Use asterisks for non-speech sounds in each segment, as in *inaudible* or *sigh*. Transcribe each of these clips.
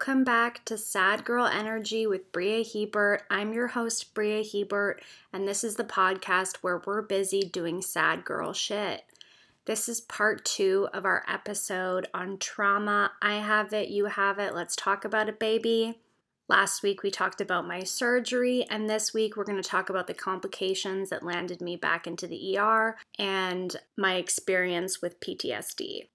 Welcome back to Sad Girl Energy with Bria Hebert. I'm your host, Bria Hebert, and this is the podcast where we're busy doing sad girl shit. This is part two of our episode on trauma. I have it, you have it. Let's talk about it, baby. Last week we talked about my surgery, and this week we're going to talk about the complications that landed me back into the ER and my experience with PTSD.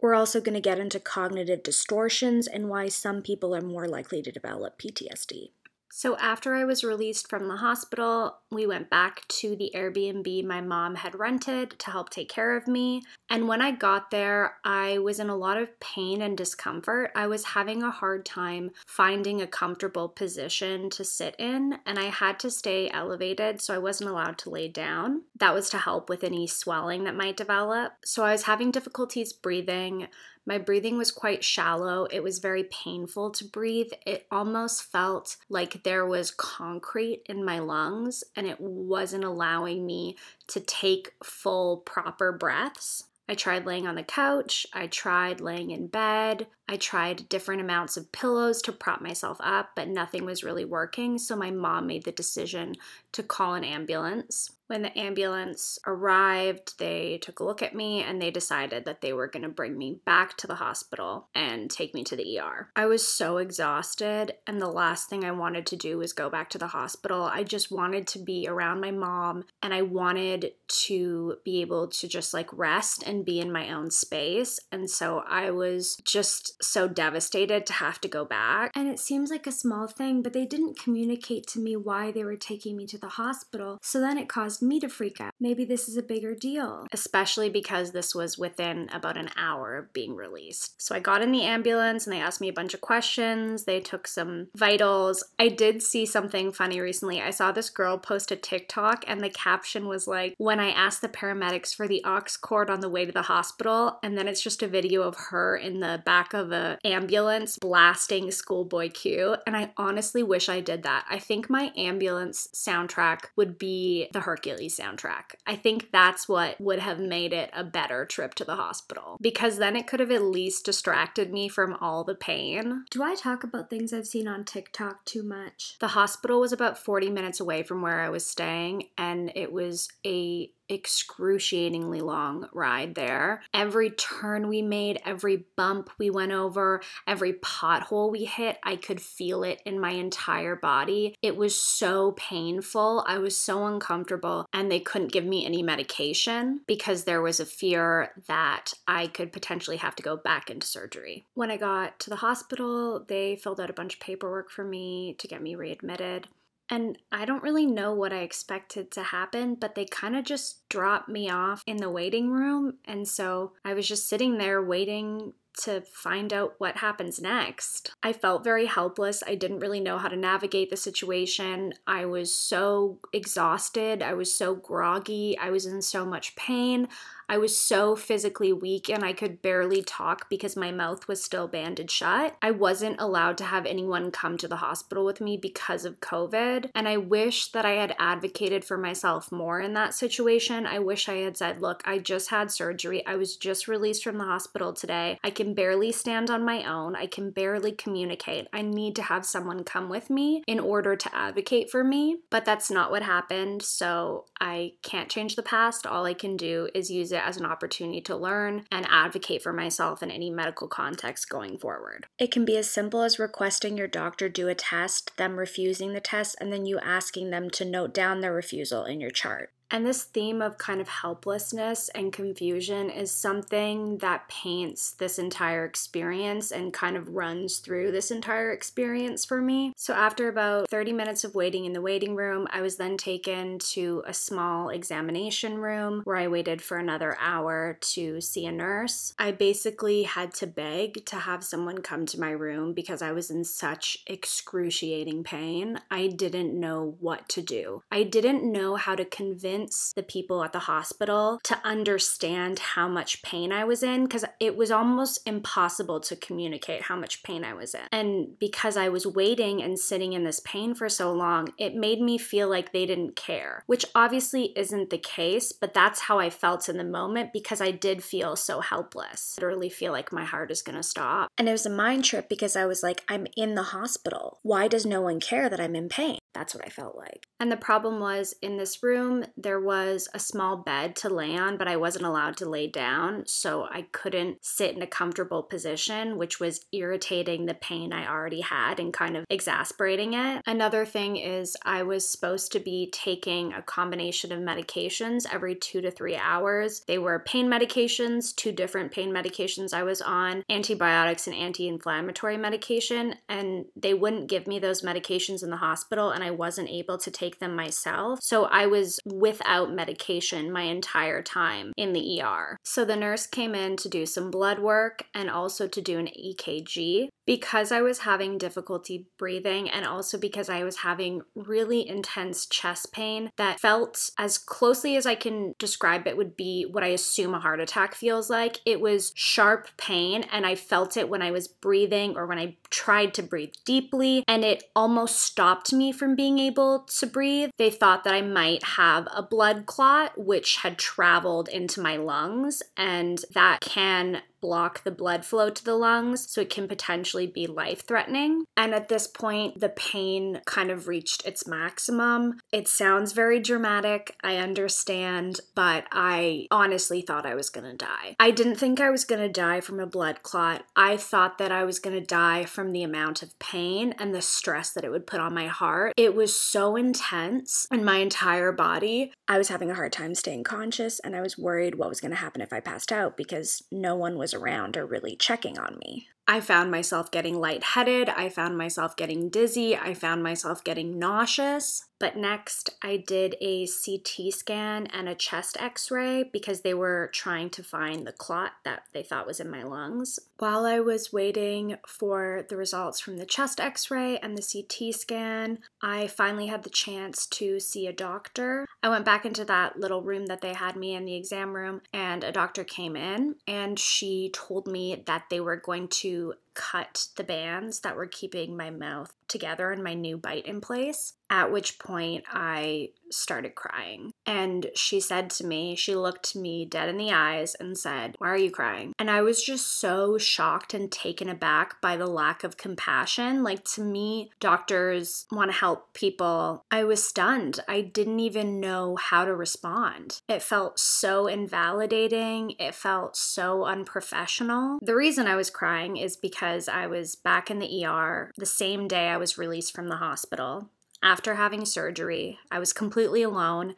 We're also going to get into cognitive distortions and why some people are more likely to develop PTSD. So, after I was released from the hospital, we went back to the Airbnb my mom had rented to help take care of me. And when I got there, I was in a lot of pain and discomfort. I was having a hard time finding a comfortable position to sit in, and I had to stay elevated, so I wasn't allowed to lay down. That was to help with any swelling that might develop. So, I was having difficulties breathing. My breathing was quite shallow. It was very painful to breathe. It almost felt like there was concrete in my lungs and it wasn't allowing me to take full, proper breaths. I tried laying on the couch. I tried laying in bed. I tried different amounts of pillows to prop myself up, but nothing was really working. So my mom made the decision to call an ambulance. When the ambulance arrived, they took a look at me and they decided that they were going to bring me back to the hospital and take me to the ER. I was so exhausted, and the last thing I wanted to do was go back to the hospital. I just wanted to be around my mom and I wanted to be able to just like rest and be in my own space. And so I was just so devastated to have to go back. And it seems like a small thing, but they didn't communicate to me why they were taking me to the hospital. So then it caused me to freak out. Maybe this is a bigger deal. Especially because this was within about an hour of being released. So I got in the ambulance and they asked me a bunch of questions. They took some vitals. I did see something funny recently. I saw this girl post a TikTok and the caption was like, When I asked the paramedics for the aux cord on the way to the hospital, and then it's just a video of her in the back of a ambulance blasting Schoolboy Q. And I honestly wish I did that. I think my ambulance soundtrack would be the Hercules soundtrack. I think that's what would have made it a better trip to the hospital because then it could have at least distracted me from all the pain. Do I talk about things I've seen on TikTok too much? The hospital was about 40 minutes away from where I was staying, and it was a excruciatingly long ride there. Every turn we made, every bump we went over, every pothole we hit, I could feel it in my entire body. It was so painful. I was so uncomfortable, and they couldn't give me any medication because there was a fear that I could potentially have to go back into surgery. When I got to the hospital, they filled out a bunch of paperwork for me to get me readmitted. And I don't really know what I expected to happen, but they kind of just dropped me off in the waiting room. And so I was just sitting there waiting to find out what happens next. I felt very helpless. I didn't really know how to navigate the situation. I was so exhausted. I was so groggy. I was in so much pain. I was so physically weak and I could barely talk because my mouth was still banded shut. I wasn't allowed to have anyone come to the hospital with me because of COVID. And I wish that I had advocated for myself more in that situation. I wish I had said, look, I just had surgery. I was just released from the hospital today. I can barely stand on my own. I can barely communicate. I need to have someone come with me in order to advocate for me. But that's not what happened. So I can't change the past. All I can do is use it it as an opportunity to learn and advocate for myself in any medical context going forward. It can be as simple as requesting your doctor do a test, them refusing the test, and then you asking them to note down their refusal in your chart. And this theme of kind of helplessness and confusion is something that paints this entire experience and kind of runs through this entire experience for me. So, after about 30 minutes of waiting in the waiting room, I was then taken to a small examination room where I waited for another hour to see a nurse. I basically had to beg to have someone come to my room because I was in such excruciating pain. I didn't know what to do. I didn't know how to convince the people at the hospital to understand how much pain I was in because it was almost impossible to communicate how much pain I was in. And because I was waiting and sitting in this pain for so long, it made me feel like they didn't care, which obviously isn't the case, but that's how I felt in the moment because I did feel so helpless. I literally feel like my heart is gonna stop. And it was a mind trip because I was like, I'm in the hospital. Why does no one care that I'm in pain? That's what I felt like. And the problem was in this room, there was a small bed to lay on, but I wasn't allowed to lay down. So I couldn't sit in a comfortable position, which was irritating the pain I already had and kind of exasperating it. Another thing is, I was supposed to be taking a combination of medications every two to three hours. They were pain medications, two different pain medications I was on, antibiotics and anti inflammatory medication, and they wouldn't give me those medications in the hospital. And I I wasn't able to take them myself. So I was without medication my entire time in the ER. So the nurse came in to do some blood work and also to do an EKG because I was having difficulty breathing and also because I was having really intense chest pain that felt as closely as I can describe it would be what I assume a heart attack feels like. It was sharp pain and I felt it when I was breathing or when I tried to breathe deeply and it almost stopped me from being able to breathe. They thought that I might have a blood clot which had traveled into my lungs and that can block the blood flow to the lungs, so it can potentially be life threatening. And at this point, the pain kind of reached its maximum. It sounds very dramatic, I understand, but I honestly thought I was gonna die. I didn't think I was gonna die from a blood clot. I thought that I was gonna die from the amount of pain and the stress that it would put on my heart. It was so intense in my entire body. I was having a hard time staying conscious, and I was worried what was gonna happen if I passed out because no one was was around or really checking on me. I found myself getting lightheaded. I found myself getting dizzy. I found myself getting nauseous. But next, I did a CT scan and a chest x ray because they were trying to find the clot that they thought was in my lungs. While I was waiting for the results from the chest x ray and the CT scan, I finally had the chance to see a doctor. I went back into that little room that they had me in the exam room, and a doctor came in and she told me that they were going to cut the bands that were keeping my mouth together and my new bite in place. At which point I started crying. And she said to me, she looked me dead in the eyes and said, Why are you crying? And I was just so shocked and taken aback by the lack of compassion. Like to me, doctors want to help people. I was stunned. I didn't even know how to respond. It felt so invalidating. It felt so unprofessional. The reason I was crying is because I was back in the ER the same day I was released from the hospital. After having surgery, I was completely alone.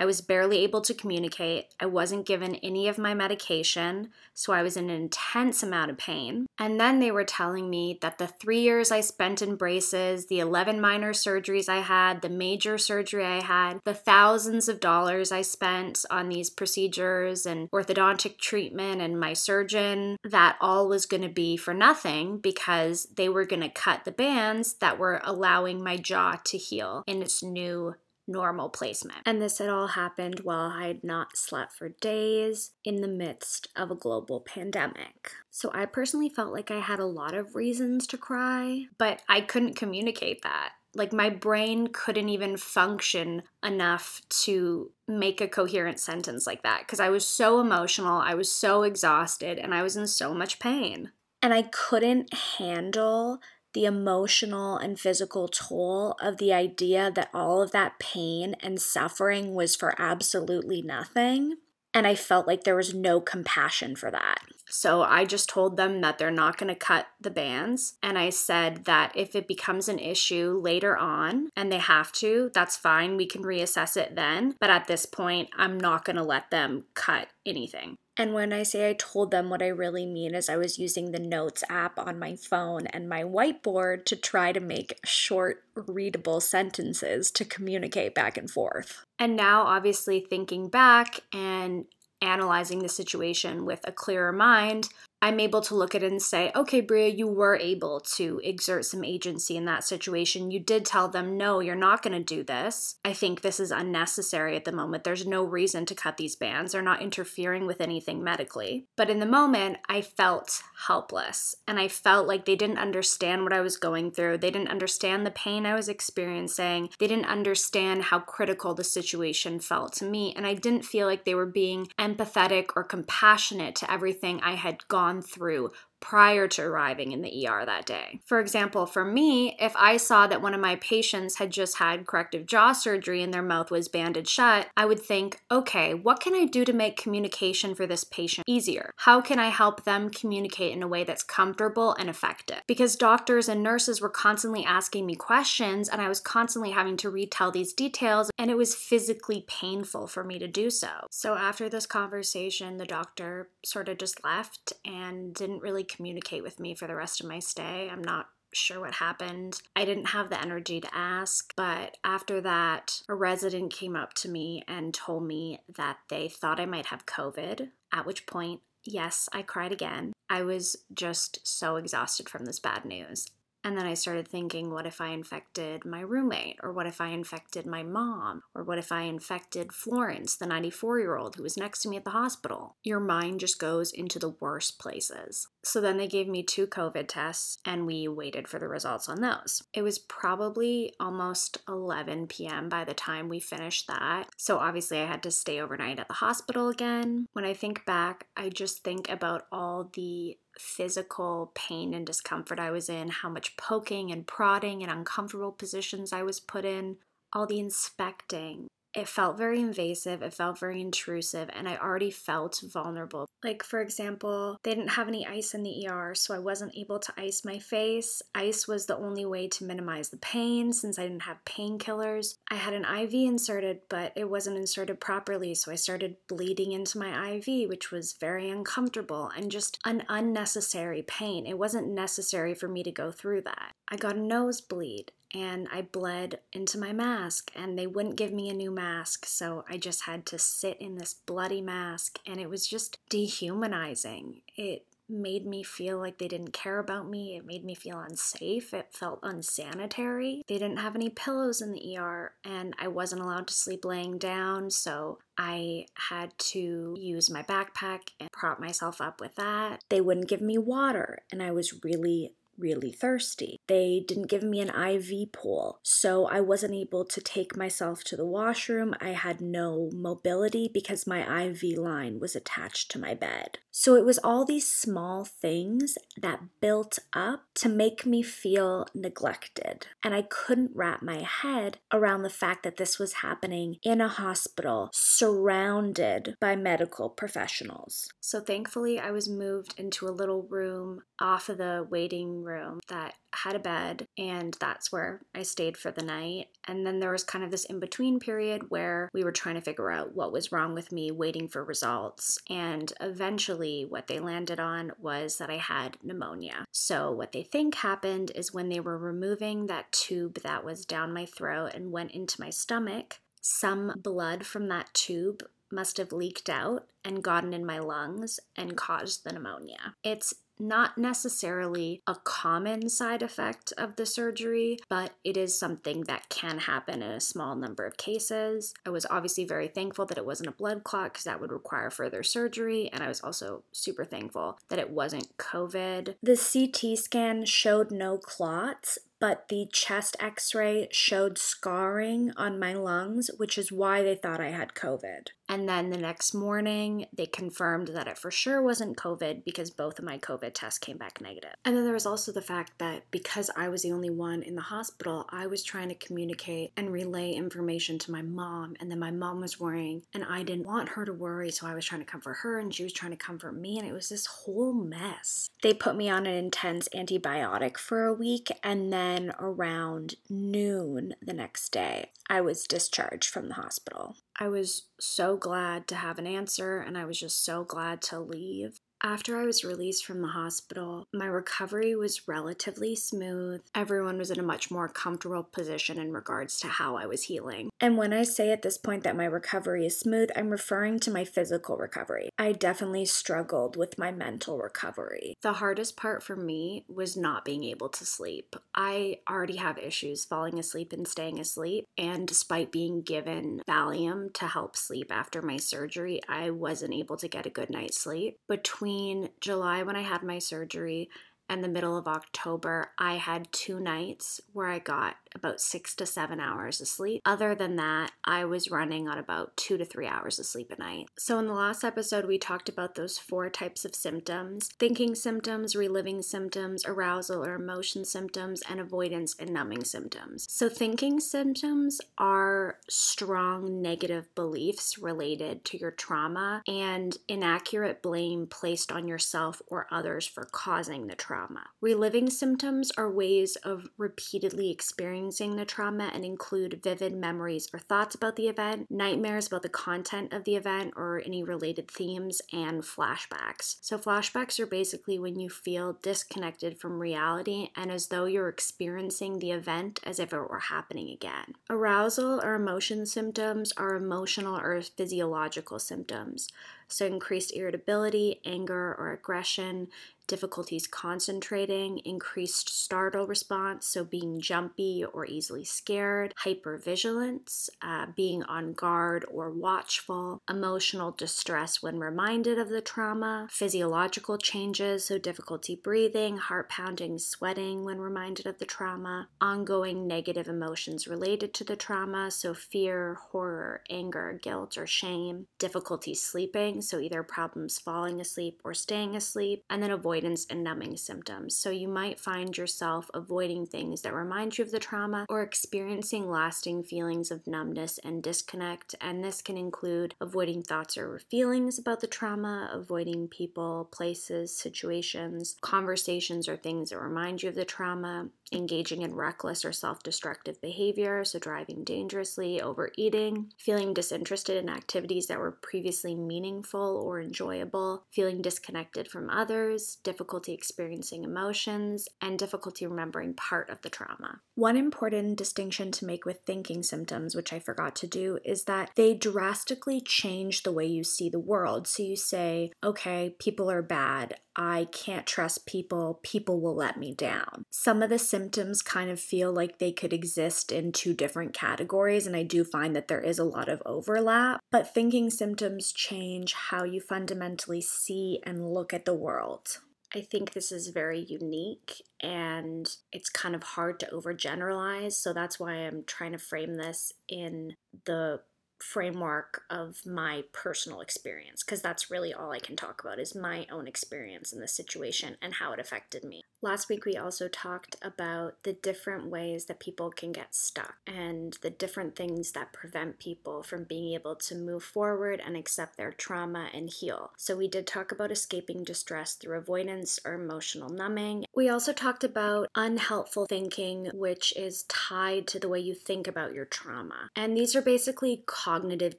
I was barely able to communicate. I wasn't given any of my medication, so I was in an intense amount of pain. And then they were telling me that the three years I spent in braces, the 11 minor surgeries I had, the major surgery I had, the thousands of dollars I spent on these procedures and orthodontic treatment and my surgeon, that all was going to be for nothing because they were going to cut the bands that were allowing my jaw to heal in its new normal placement. And this had all happened while I had not slept for days in the midst of a global pandemic. So I personally felt like I had a lot of reasons to cry, but I couldn't communicate that. Like my brain couldn't even function enough to make a coherent sentence like that because I was so emotional, I was so exhausted, and I was in so much pain. And I couldn't handle the emotional and physical toll of the idea that all of that pain and suffering was for absolutely nothing. And I felt like there was no compassion for that. So I just told them that they're not going to cut the bands. And I said that if it becomes an issue later on and they have to, that's fine. We can reassess it then. But at this point, I'm not going to let them cut anything. And when I say I told them, what I really mean is I was using the Notes app on my phone and my whiteboard to try to make short, readable sentences to communicate back and forth. And now, obviously, thinking back and analyzing the situation with a clearer mind, I'm able to look at it and say, okay, Bria, you were able to exert some agency in that situation. You did tell them, no, you're not going to do this. I think this is unnecessary at the moment. There's no reason to cut these bands. They're not interfering with anything medically. But in the moment, I felt helpless and I felt like they didn't understand what I was going through. They didn't understand the pain I was experiencing. They didn't understand how critical the situation felt to me. And I didn't feel like they were being empathetic or compassionate to everything I had gone through prior to arriving in the ER that day. For example, for me, if I saw that one of my patients had just had corrective jaw surgery and their mouth was banded shut, I would think, okay, what can I do to make communication for this patient easier? How can I help them communicate in a way that's comfortable and effective? Because doctors and nurses were constantly asking me questions and I was constantly having to retell these details and it was physically painful for me to do so. So after this conversation, the doctor sort of just left and didn't really communicate with me for the rest of my stay. I'm not sure what happened. I didn't have the energy to ask, but after that, a resident came up to me and told me that they thought I might have COVID, at which point, yes, I cried again. I was just so exhausted from this bad news. And then I started thinking, what if I infected my roommate? Or what if I infected my mom? Or what if I infected Florence, the 94 year old who was next to me at the hospital? Your mind just goes into the worst places. So then they gave me two COVID tests and we waited for the results on those. It was probably almost 11 p.m. by the time we finished that. So obviously I had to stay overnight at the hospital again. When I think back, I just think about all the physical pain and discomfort I was in, how much poking and prodding and uncomfortable positions I was put in, all the inspecting, it felt very invasive, it felt very intrusive, and I already felt vulnerable. Like, for example, they didn't have any ice in the ER, so I wasn't able to ice my face. Ice was the only way to minimize the pain since I didn't have painkillers. I had an IV inserted, but it wasn't inserted properly, so I started bleeding into my IV, which was very uncomfortable and just an unnecessary pain. It wasn't necessary for me to go through that. I got a nosebleed and I bled into my mask, and they wouldn't give me a new mask, so I just had to sit in this bloody mask, and it was just dehumanizing. It made me feel like they didn't care about me. It made me feel unsafe. It felt unsanitary. They didn't have any pillows in the ER, and I wasn't allowed to sleep laying down, so I had to use my backpack and prop myself up with that. They wouldn't give me water, and I was really really thirsty. They didn't give me an IV pole, so I wasn't able to take myself to the washroom. I had no mobility because my IV line was attached to my bed. So it was all these small things that built up to make me feel neglected. And I couldn't wrap my head around the fact that this was happening in a hospital surrounded by medical professionals. So thankfully, I was moved into a little room off of the waiting room that had a bed, and that's where I stayed for the night. And then there was kind of this in between period where we were trying to figure out what was wrong with me, waiting for results. And eventually, what they landed on was that I had pneumonia. So, what they think happened is when they were removing that tube that was down my throat and went into my stomach, some blood from that tube must have leaked out and gotten in my lungs and caused the pneumonia. It's not necessarily a common side effect of the surgery, but it is something that can happen in a small number of cases. I was obviously very thankful that it wasn't a blood clot because that would require further surgery, and I was also super thankful that it wasn't COVID. The CT scan showed no clots, but the chest x ray showed scarring on my lungs, which is why they thought I had COVID. And then the next morning, they confirmed that it for sure wasn't COVID because both of my COVID tests came back negative. And then there was also the fact that because I was the only one in the hospital, I was trying to communicate and relay information to my mom. And then my mom was worrying, and I didn't want her to worry, so I was trying to comfort her, and she was trying to comfort me. And it was this whole mess. They put me on an intense antibiotic for a week, and then then around noon the next day, I was discharged from the hospital. I was so glad to have an answer and I was just so glad to leave. After I was released from the hospital, my recovery was relatively smooth. Everyone was in a much more comfortable position in regards to how I was healing. And when I say at this point that my recovery is smooth, I'm referring to my physical recovery. I definitely struggled with my mental recovery. The hardest part for me was not being able to sleep. I already have issues falling asleep and staying asleep, and despite being given Valium to help sleep after my surgery, I wasn't able to get a good night's sleep. Between between July when I had my surgery and the middle of October, I had two nights where I got about six to seven hours of sleep. Other than that, I was running on about two to three hours of sleep a night. So, in the last episode, we talked about those four types of symptoms thinking symptoms, reliving symptoms, arousal or emotion symptoms, and avoidance and numbing symptoms. So, thinking symptoms are strong negative beliefs related to your trauma and inaccurate blame placed on yourself or others for causing the trauma. Reliving symptoms are ways of repeatedly experiencing experiencing the trauma and include vivid memories or thoughts about the event, nightmares about the content of the event or any related themes, and flashbacks. So, flashbacks are basically when you feel disconnected from reality and as though you're experiencing the event as if it were happening again. Arousal or emotion symptoms are emotional or physiological symptoms. So, increased irritability, anger, or aggression, difficulties concentrating, increased startle response, so being jumpy or easily scared, hypervigilance, uh, being on guard or watchful, emotional distress when reminded of the trauma, physiological changes, so difficulty breathing, heart pounding, sweating when reminded of the trauma, ongoing negative emotions related to the trauma, so fear, horror, anger, guilt, or shame, difficulty sleeping, so either problems falling asleep or staying asleep, and then avoidance and numbing symptoms. So you might find yourself avoiding things that remind you of the trauma or experiencing lasting feelings of numbness and disconnect. And this can include avoiding thoughts or feelings about the trauma, avoiding people, places, situations, conversations, or things that remind you of the trauma, engaging in reckless or self destructive behavior, so driving dangerously, overeating, feeling disinterested in activities that were previously meaningful or enjoyable, feeling disconnected from others, difficulty experiencing emotions, and difficulty remembering part of the trauma. One important distinction to make with thinking symptoms, which I forgot to do, is that they drastically change the way you see the world. So you say, okay, people are bad. I can't trust people. People will let me down. Some of the symptoms kind of feel like they could exist in two different categories, and I do find that there is a lot of overlap. But thinking symptoms change how you fundamentally see and look at the world. I think this is very unique and it's kind of hard to overgeneralize. So that's why I'm trying to frame this in the framework of my personal experience because that's really all I can talk about is my own experience in this situation and how it affected me. Last week, we also talked about the different ways that people can get stuck and the different things that prevent people from being able to move forward and accept their trauma and heal. So, we did talk about escaping distress through avoidance or emotional numbing. We also talked about unhelpful thinking, which is tied to the way you think about your trauma. And these are basically cognitive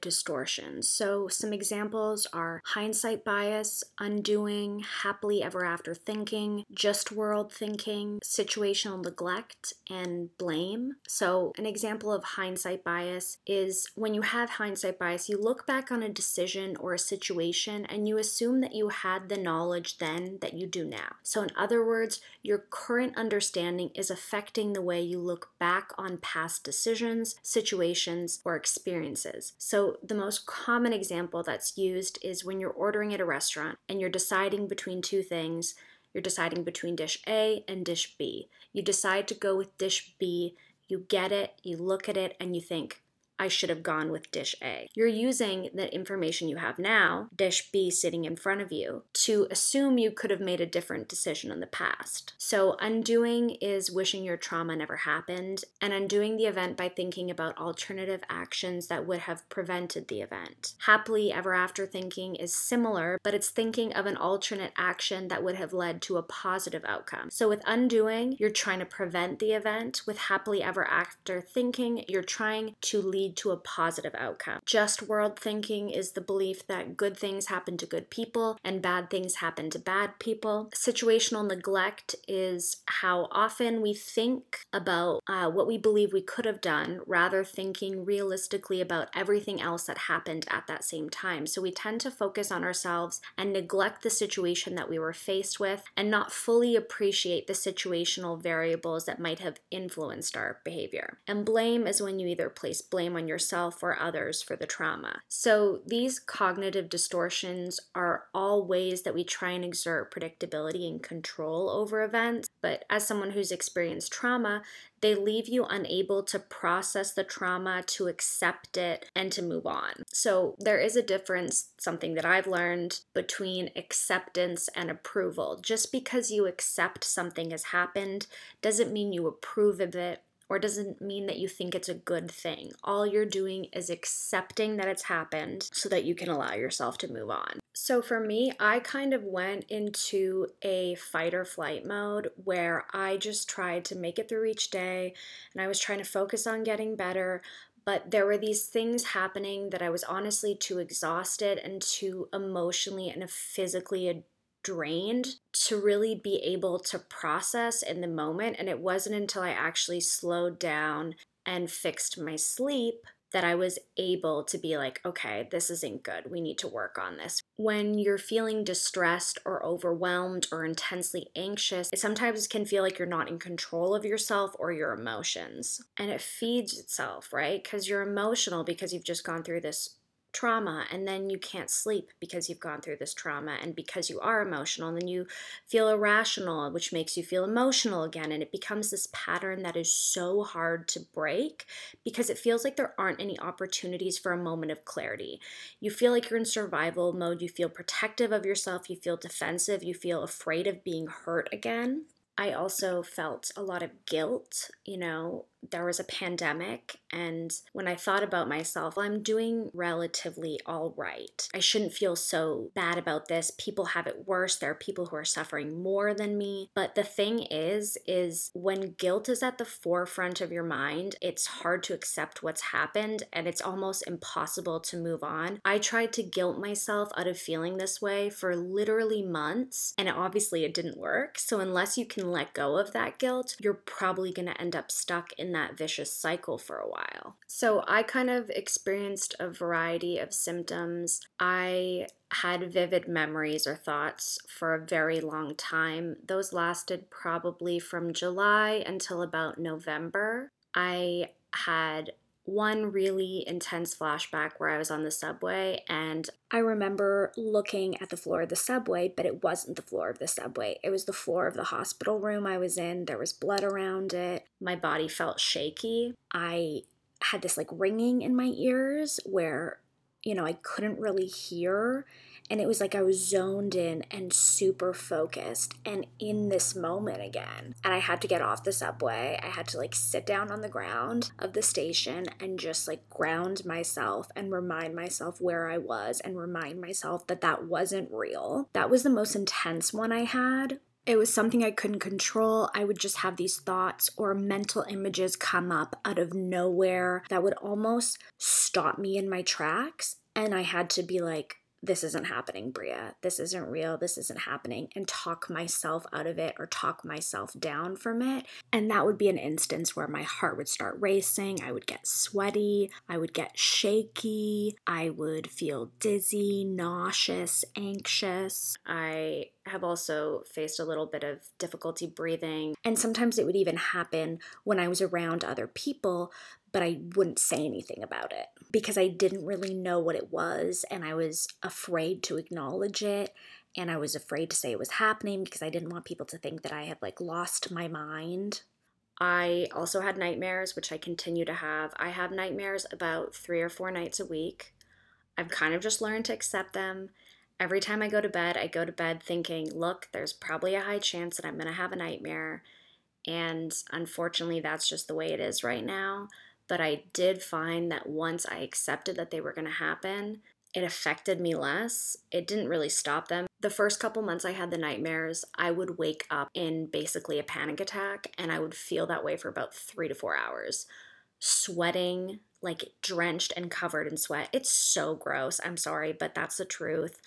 distortions. So, some examples are hindsight bias, undoing, happily ever after thinking, just world thinking, situational neglect, and blame. So, an example of hindsight bias is when you have hindsight bias, you look back on a decision or a situation and you assume that you had the knowledge then that you do now. So, in other words, your current understanding is affecting the way you look back on past decisions, situations, or experiences. So, the most common example that's used is when you're ordering at a restaurant and you're deciding between two things you're deciding between dish A and dish B. You decide to go with dish B, you get it, you look at it, and you think, I should have gone with dish A. You're using the information you have now, dish B sitting in front of you, to assume you could have made a different decision in the past. So, undoing is wishing your trauma never happened, and undoing the event by thinking about alternative actions that would have prevented the event. Happily ever after thinking is similar, but it's thinking of an alternate action that would have led to a positive outcome. So, with undoing, you're trying to prevent the event. With happily ever after thinking, you're trying to lead lead to a positive outcome. Just world thinking is the belief that good things happen to good people and bad things happen to bad people. Situational neglect is how often we think about uh, what we believe we could have done rather thinking realistically about everything else that happened at that same time. So we tend to focus on ourselves and neglect the situation that we were faced with and not fully appreciate the situational variables that might have influenced our behavior. And blame is when you either place blame on yourself or others for the trauma. So these cognitive distortions are all ways that we try and exert predictability and control over events. But as someone who's experienced trauma, they leave you unable to process the trauma, to accept it, and to move on. So there is a difference, something that I've learned, between acceptance and approval. Just because you accept something has happened doesn't mean you approve of it or doesn't mean that you think it's a good thing. All you're doing is accepting that it's happened so that you can allow yourself to move on. So for me, I kind of went into a fight or flight mode where I just tried to make it through each day and I was trying to focus on getting better. But there were these things happening that I was honestly too exhausted and too emotionally and physically drained to really be able to process in the moment. And it wasn't until I actually slowed down and fixed my sleep that I was able to be like, okay, this isn't good. We need to work on this. When you're feeling distressed or overwhelmed or intensely anxious, it sometimes can feel like you're not in control of yourself or your emotions. And it feeds itself, right? Because you're emotional because you've just gone through this trauma and then you can't sleep because you've gone through this trauma and because you are emotional and then you feel irrational which makes you feel emotional again and it becomes this pattern that is so hard to break because it feels like there aren't any opportunities for a moment of clarity you feel like you're in survival mode you feel protective of yourself you feel defensive you feel afraid of being hurt again I also felt a lot of guilt. You know, there was a pandemic, and when I thought about myself, I'm doing relatively all right. I shouldn't feel so bad about this. People have it worse. There are people who are suffering more than me. But the thing is, is when guilt is at the forefront of your mind, it's hard to accept what's happened and it's almost impossible to move on. I tried to guilt myself out of feeling this way for literally months, and obviously it didn't work. So, unless you can can let go of that guilt, you're probably going to end up stuck in that vicious cycle for a while. So I kind of experienced a variety of symptoms. I had vivid memories or thoughts for a very long time. Those lasted probably from July until about November. I had one really intense flashback where I was on the subway and I remember looking at the floor of the subway, but it wasn't the floor of the subway. It was the floor of the hospital room I was in. There was blood around it. My body felt shaky. I had this like ringing in my ears where, you know, I couldn't really hear and it was like I was zoned in and super focused and in this moment again. And I had to get off the subway. I had to like sit down on the ground of the station and just like ground myself and remind myself where I was and remind myself that that wasn't real. That was the most intense one I had it was something I couldn't control. I would just have these thoughts or mental images come up out of nowhere that would almost stop me in my tracks. And I had to be like, this isn't happening, Bria. This isn't real. This isn't happening. And talk myself out of it or talk myself down from it. And that would be an instance where my heart would start racing. I would get sweaty. I would get shaky. I would feel dizzy, nauseous, anxious. I have also faced a little bit of difficulty breathing. And sometimes it would even happen when I was around other people, but I wouldn't say anything about it because I didn't really know what it was and I was afraid to acknowledge it and I was afraid to say it was happening because I didn't want people to think that I had like lost my mind. I also had nightmares, which I continue to have. I have nightmares about three or four nights a week. I've kind of just learned to accept them. Every time I go to bed, I go to bed thinking, look, there's probably a high chance that I'm going to have a nightmare. And unfortunately, that's just the way it is right now. But I did find that once I accepted that they were going to happen, it affected me less. It didn't really stop them. The first couple months I had the nightmares, I would wake up in basically a panic attack and I would feel that way for about three to four hours. Sweating, like drenched and covered in sweat. It's so gross. I'm sorry, but that's the truth.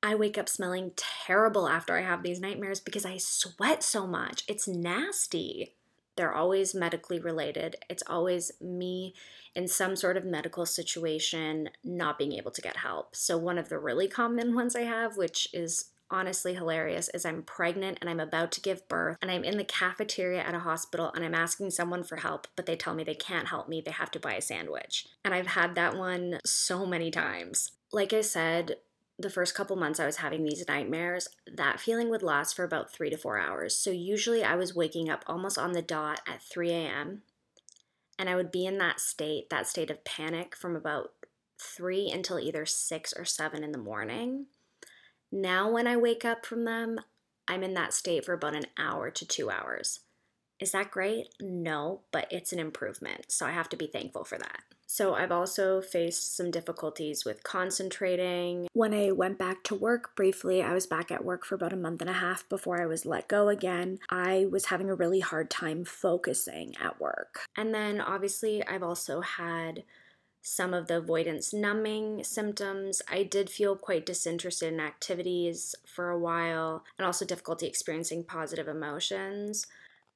I wake up smelling terrible after I have these nightmares because I sweat so much. It's nasty. They're always medically related. It's always me in some sort of medical situation not being able to get help. So, one of the really common *laughs* ones I have, which is honestly hilarious is I'm pregnant and I'm about to give birth and I'm in the cafeteria at a hospital and I'm asking someone for help, but they tell me they can't help me. They have to buy a sandwich. And I've had that one so many times. Like I said, the first couple months I was having these nightmares, that feeling would last for about three to four hours. So usually I was waking up almost on the dot at 3 a.m. And I would be in that state, that state of panic from about three until either six or seven in the morning. Now, when I wake up from them, I'm in that state for about an hour to two hours. Is that great? No, but it's an improvement. So I have to be thankful for that. So I've also faced some difficulties with concentrating. When I went back to work briefly, I was back at work for about a month and a half before I was let go again. I was having a really hard time focusing at work. And then obviously, I've also had some of the avoidance numbing symptoms. I did feel quite disinterested in activities for a while and also difficulty experiencing positive emotions.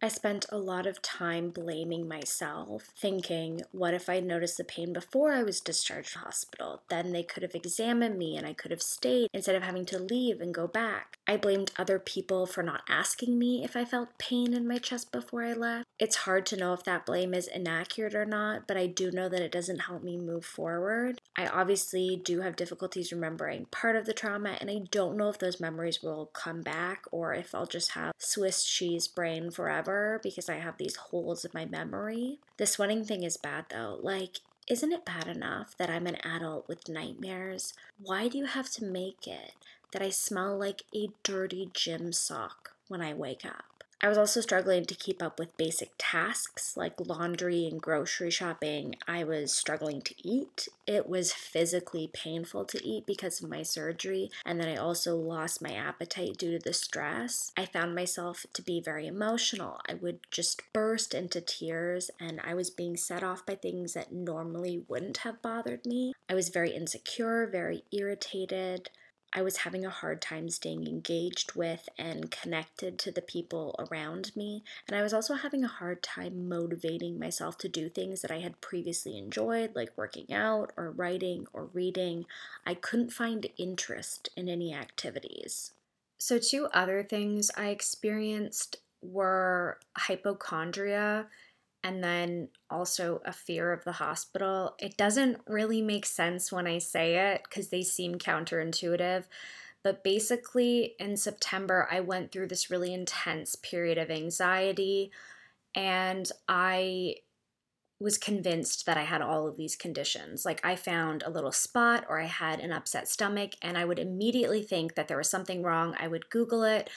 I spent a lot of time blaming myself, thinking, what if I noticed the pain before I was discharged from hospital? Then they could have examined me and I could have stayed instead of having to leave and go back. I blamed other people for not asking me if I felt pain in my chest before I left. It's hard to know if that blame is inaccurate or not, but I do know that it doesn't help me move forward. I obviously do have difficulties remembering part of the trauma, and I don't know if those memories will come back or if I'll just have Swiss cheese brain forever forever because I have these holes in my memory. The sweating thing is bad though. Like, isn't it bad enough that I'm an adult with nightmares? Why do you have to make it that I smell like a dirty gym sock when I wake up? I was also struggling to keep up with basic tasks like laundry and grocery shopping. I was struggling to eat. It was physically painful to eat because of my surgery, and then I also lost my appetite due to the stress. I found myself to be very emotional. I would just burst into tears, and I was being set off by things that normally wouldn't have bothered me. I was very insecure, very irritated. I was having a hard time staying engaged with and connected to the people around me. And I was also having a hard time motivating myself to do things that I had previously enjoyed, like working out or writing or reading. I couldn't find interest in any activities. So, two other things I experienced were hypochondria and then also a fear of the hospital. It doesn't really make sense when I say it because they seem counterintuitive. But basically, in September, I went through this really intense period of anxiety, and I was convinced that I had all of these conditions. Like, I found a little spot or I had an upset stomach, and I would immediately think that there was something wrong. I would Google it.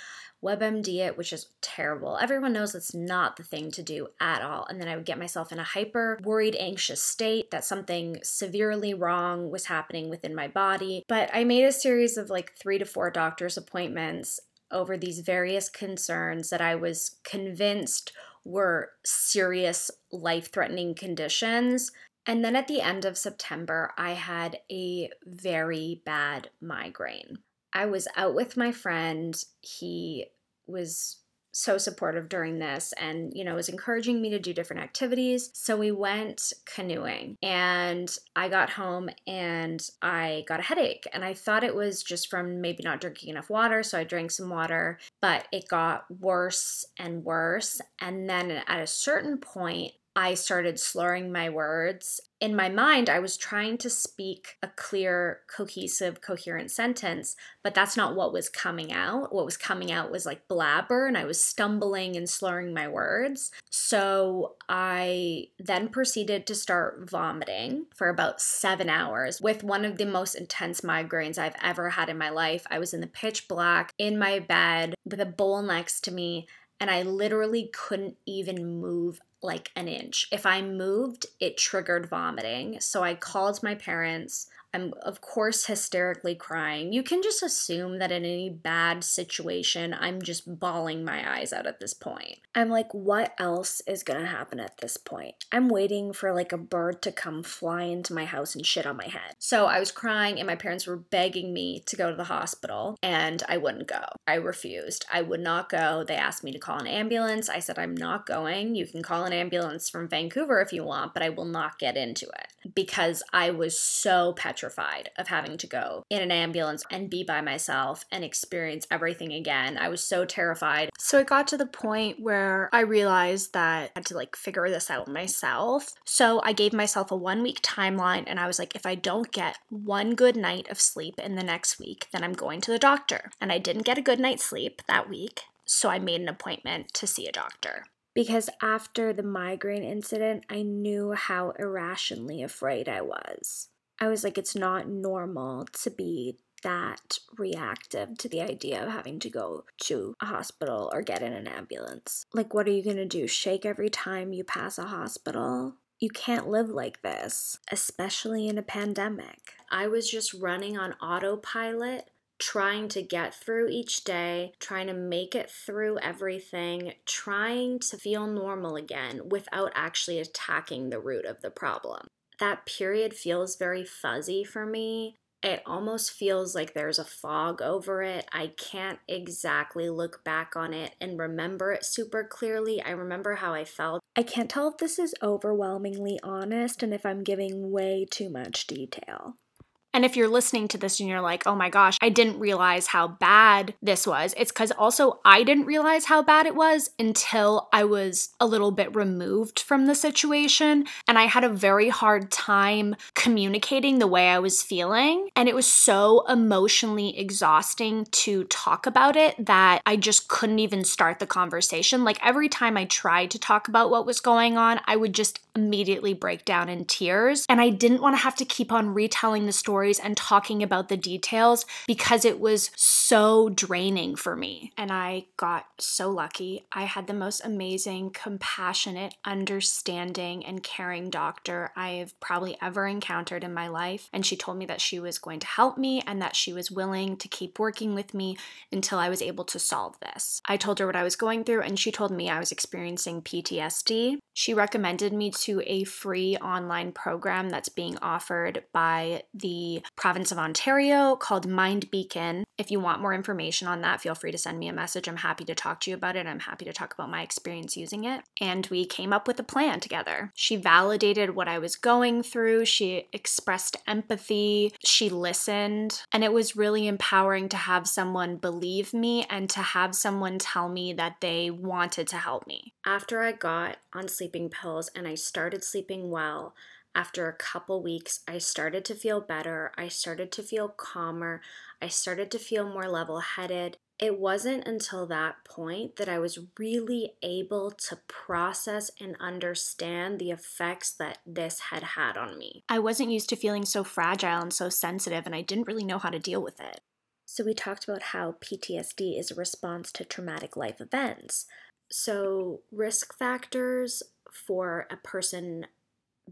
WebMD it, which is terrible. Everyone knows it's not the thing to do at all. And then I would get myself in a hyper worried, anxious state that something severely wrong was happening within my body. But I made a series of like three to four doctor's appointments over these various concerns that I was convinced were serious life threatening conditions. And then at the end of September, I had a very bad migraine. I was out with my friend. He was so supportive during this and you know was encouraging me to do different activities so we went canoeing and i got home and i got a headache and i thought it was just from maybe not drinking enough water so i drank some water but it got worse and worse and then at a certain point I started slurring my words. In my mind, I was trying to speak a clear, cohesive, coherent sentence, but that's not what was coming out. What was coming out was like blabber, and I was stumbling and slurring my words. So I then proceeded to start vomiting for about seven hours with one of the most intense migraines I've ever had in my life. I was in the pitch black in my bed with a bowl next to me and I literally couldn't even move like an inch. If I moved, it triggered vomiting. So I called my parents. I'm, of course, hysterically crying. You can just assume that in any bad situation, I'm just bawling my eyes out at this point. I'm like, what else is gonna happen at this point? I'm waiting for like a bird to come fly into my house and shit on my head. So I was crying, and my parents were begging me to go to the hospital, and I wouldn't go. I refused. I would not go. They asked me to call an ambulance. I said, I'm not going. You can call an ambulance from Vancouver if you want, but I will not get into it because I was so petrified of having to go in an ambulance and be by myself and experience everything again. I was so terrified. So it got to the point where I realized that I had to like figure this out myself. So I gave myself a one week timeline and I was like, if I don't get one good night of sleep in the next week, then I'm going to the doctor. And I didn't get a good night's sleep that week. So I made an appointment to see a doctor because after the migraine incident, I knew how irrationally afraid I was. I was like, it's not normal to be that reactive to the idea of having to go to a hospital or get in an ambulance. Like, what are you gonna do? Shake every time you pass a hospital? You can't live like this, especially in a pandemic. I was just running on autopilot trying to get through each day, trying to make it through everything, trying to feel normal again without actually attacking the root of the problem. That period feels very fuzzy for me. It almost feels like there's a fog over it. I can't exactly look back on it and remember it super clearly. I remember how I felt. I can't tell if this is overwhelmingly honest and if I'm giving way too much detail. And if you're listening to this and you're like, oh my gosh, I didn't realize how bad this was, it's because also I didn't realize how bad it was until I was a little bit removed from the situation. And I had a very hard time communicating the way I was feeling. And it was so emotionally exhausting to talk about it that I just couldn't even start the conversation. Like every time I tried to talk about what was going on, I would just immediately break down in tears. And I didn't want to have to keep on retelling the stories and talking about the details because it was so draining for me. And I got so lucky. I had the most amazing, compassionate, understanding, and caring doctor I have probably ever encountered in my life. And she told me that she was going to help me and that she was willing to keep working with me until I was able to solve this. I told her what I was going through, and she told me I was experiencing PTSD. She recommended me to a free online program that's being offered by the province of Ontario called Mind Beacon. If you want more information on that, feel free to send me a message. I'm happy to talk to you about it. I'm happy to talk about my experience using it. And we came up with a plan together. She validated what I was going through, she expressed empathy, she listened, and it was really empowering to have someone believe me and to have someone tell me that they wanted to help me. After I got on sleeping pills and I started sleeping well, after a couple weeks, I started to feel better. I started to feel calmer. I started to feel more level headed. It wasn't until that point that I was really able to process and understand the effects that this had had on me. I wasn't used to feeling so fragile and so sensitive, and I didn't really know how to deal with it. So, we talked about how PTSD is a response to traumatic life events. So, risk factors for a person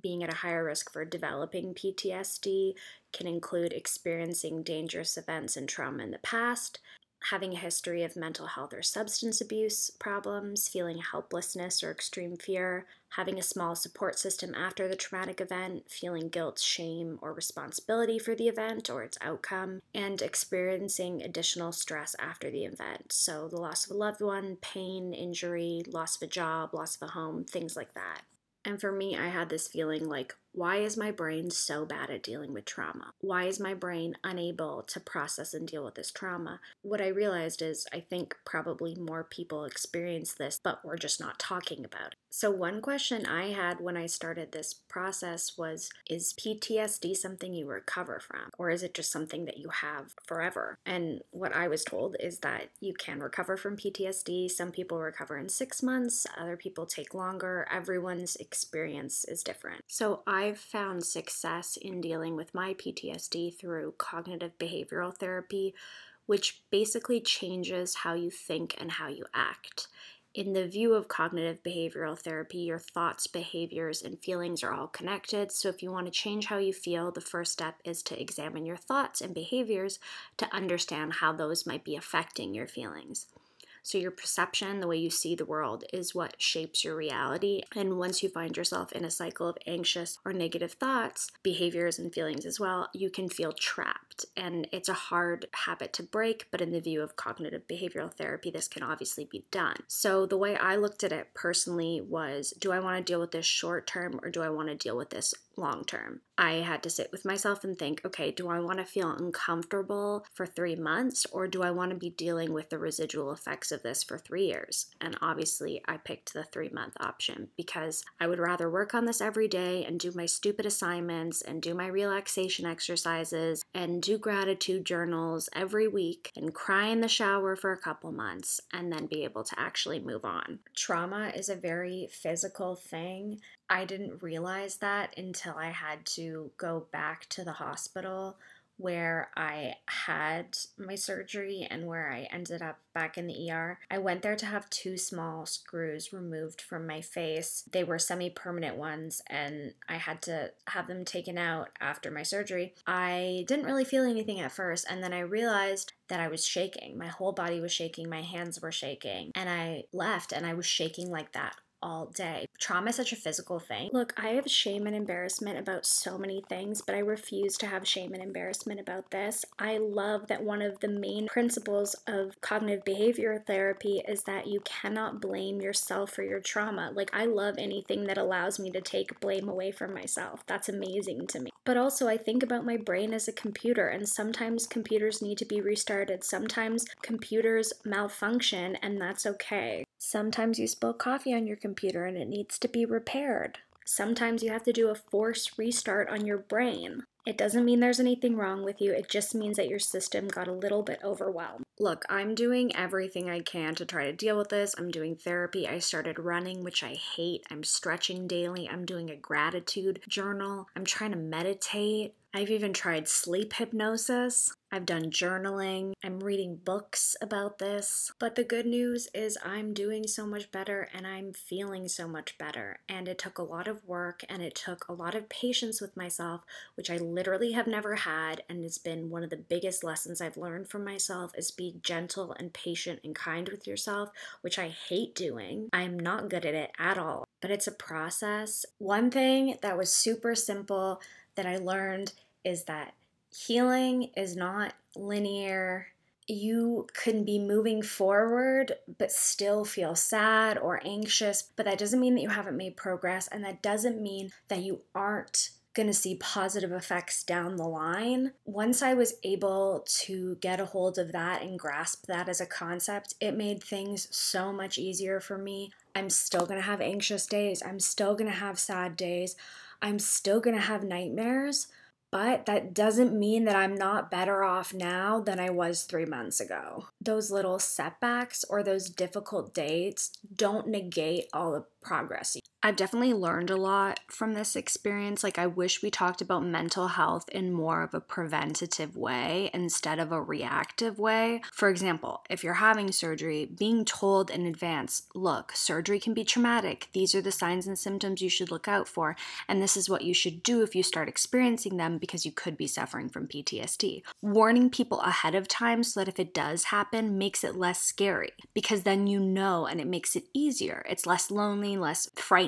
being at a higher risk for developing PTSD can include experiencing dangerous events and trauma in the past, having a history of mental health or substance abuse problems, feeling helplessness or extreme fear, having a small support system after the traumatic event, feeling guilt, shame, or responsibility for the event or its outcome, and experiencing additional stress after the event. So, the loss of a loved one, pain, injury, loss of a job, loss of a home, things like that. And for me, I had this feeling like why is my brain so bad at dealing with trauma? Why is my brain unable to process and deal with this trauma? What I realized is I think probably more people experience this, but we're just not talking about it. So, one question I had when I started this process was Is PTSD something you recover from, or is it just something that you have forever? And what I was told is that you can recover from PTSD. Some people recover in six months, other people take longer. Everyone's experience is different. So, I I've found success in dealing with my PTSD through cognitive behavioral therapy, which basically changes how you think and how you act. in the view of cognitive behavioral therapy, your thoughts, behaviors, and feelings are all connected. So, if you want to change how you feel, the first step is to examine your thoughts and behaviors to understand how those might be affecting your feelings. So, your perception, the way you see the world, is what shapes your reality. And once you find yourself in a cycle of anxious or negative thoughts, behaviors, and feelings as well, you can feel trapped. And it's a hard habit to break, but in the view of cognitive behavioral therapy, this can obviously be done. So, the way I looked at it personally was do I want to deal with this short term or do I want to deal with this long term. I had to sit with myself and think, okay, do I want to feel uncomfortable for three months or do I want to be dealing with the residual effects of this for three years? And obviously, I picked the three month option because I would rather work on this every day and do my stupid assignments and do my relaxation exercises and do gratitude journals every week and cry in the shower for a couple months and then be able to actually move on. Trauma is a very physical thing I didn't realize that until I had to go back to the hospital where I had my surgery and where I ended up back in the ER. I went there to have two small screws removed from my face. They were semi permanent ones, and I had to have them taken out after my surgery. I didn't really feel anything at first, and then I realized that I was shaking. My whole body was shaking, my hands were shaking, and I left and I was shaking like that all day. Trauma is such a physical thing. Look, I have shame and embarrassment about so many things, but I refuse to have shame and embarrassment about this. I love that one of the main principles of cognitive behavior therapy is that you cannot blame yourself for your trauma. Like, I love anything that allows me to take blame away from myself. That's amazing to me. But also, I think about my brain as a computer, and sometimes computers need to be restarted. Sometimes computers malfunction, and that's okay. Sometimes you spill coffee on your computer and it needs to be repaired. Sometimes you have to do a force restart on your brain. It doesn't mean there's anything wrong with you, it just means that your system got a little bit overwhelmed. Look, I'm doing everything I can to try to deal with this. I'm doing therapy. I started running, which I hate. I'm stretching daily. I'm doing a gratitude journal. I'm trying to meditate. I've even tried sleep hypnosis. I've done journaling. I'm reading books about this. But the good news is I'm doing so much better and I'm feeling so much better. And it took a lot of work and it took a lot of patience with myself, which I literally have never had and it's been one of the biggest lessons I've learned from myself is be gentle and patient and kind with yourself, which I hate doing. I'm not good at it at all. But it's a process. One thing that was super simple that I learned is that healing is not linear. You can be moving forward, but still feel sad or anxious. But that doesn't mean that you haven't made progress, and that doesn't mean that you aren't going to see positive effects down the line. Once I was able to get a hold of that and grasp that as a concept, it made things so much easier for me. I'm still going to have anxious days, I'm still going to have sad days, I'm still going to have nightmares but that doesn't mean that I'm not better off now than I was three months ago. Those little setbacks or those difficult dates don't negate all the progress. I've definitely learned a lot from this experience. Like, I wish we talked about mental health in more of a preventative way instead of a reactive way. For example, if you're having surgery, being told in advance, look, surgery can be traumatic. These are the signs and symptoms you should look out for. And this is what you should do if you start experiencing them because you could be suffering from PTSD. Warning people ahead of time so that if it does happen, makes it less scary because then you know and it makes it easier. It's less lonely, less frightening,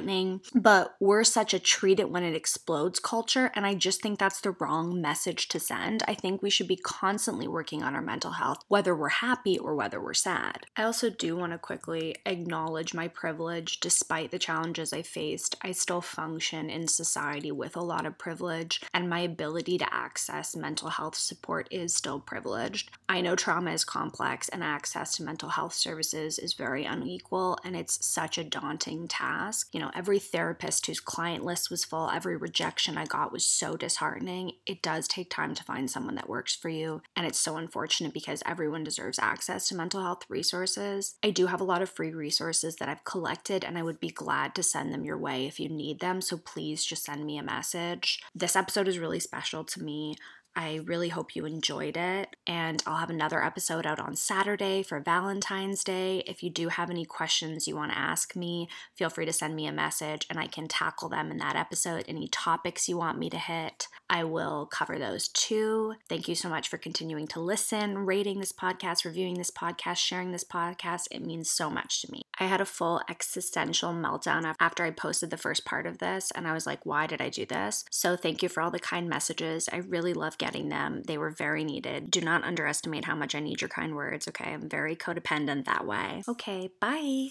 but we're such a treat it when it explodes culture, and I just think that's the wrong message to send. I think we should be constantly working on our mental health, whether we're happy or whether we're sad. I also do want to quickly acknowledge my privilege. Despite the challenges I faced, I still function in society with a lot of privilege, and my ability to access mental health support is still privileged. I know trauma is complex, and access to mental health services is very unequal, and it's such a daunting task. You know, every therapist whose client list was full, every rejection I got was so disheartening. It does take time to find someone that works for you, and it's so unfortunate because everyone deserves access to mental health resources. I do have a lot of free resources that I've collected, and I would be glad to send them your way if you need them. So please just send me a message. This episode is really special to me. I really hope you enjoyed it. And I'll have another episode out on Saturday for Valentine's Day. If you do have any questions you want to ask me, feel free to send me a message and I can tackle them in that episode. Any topics you want me to hit, I will cover those too. Thank you so much for continuing to listen, rating this podcast, reviewing this podcast, sharing this podcast. It means so much to me. I had a full existential meltdown after I posted the first part of this, and I was like, why did I do this? So, thank you for all the kind messages. I really love getting them. They were very needed. Do not underestimate how much I need your kind words, okay? I'm very codependent that way. Okay, bye.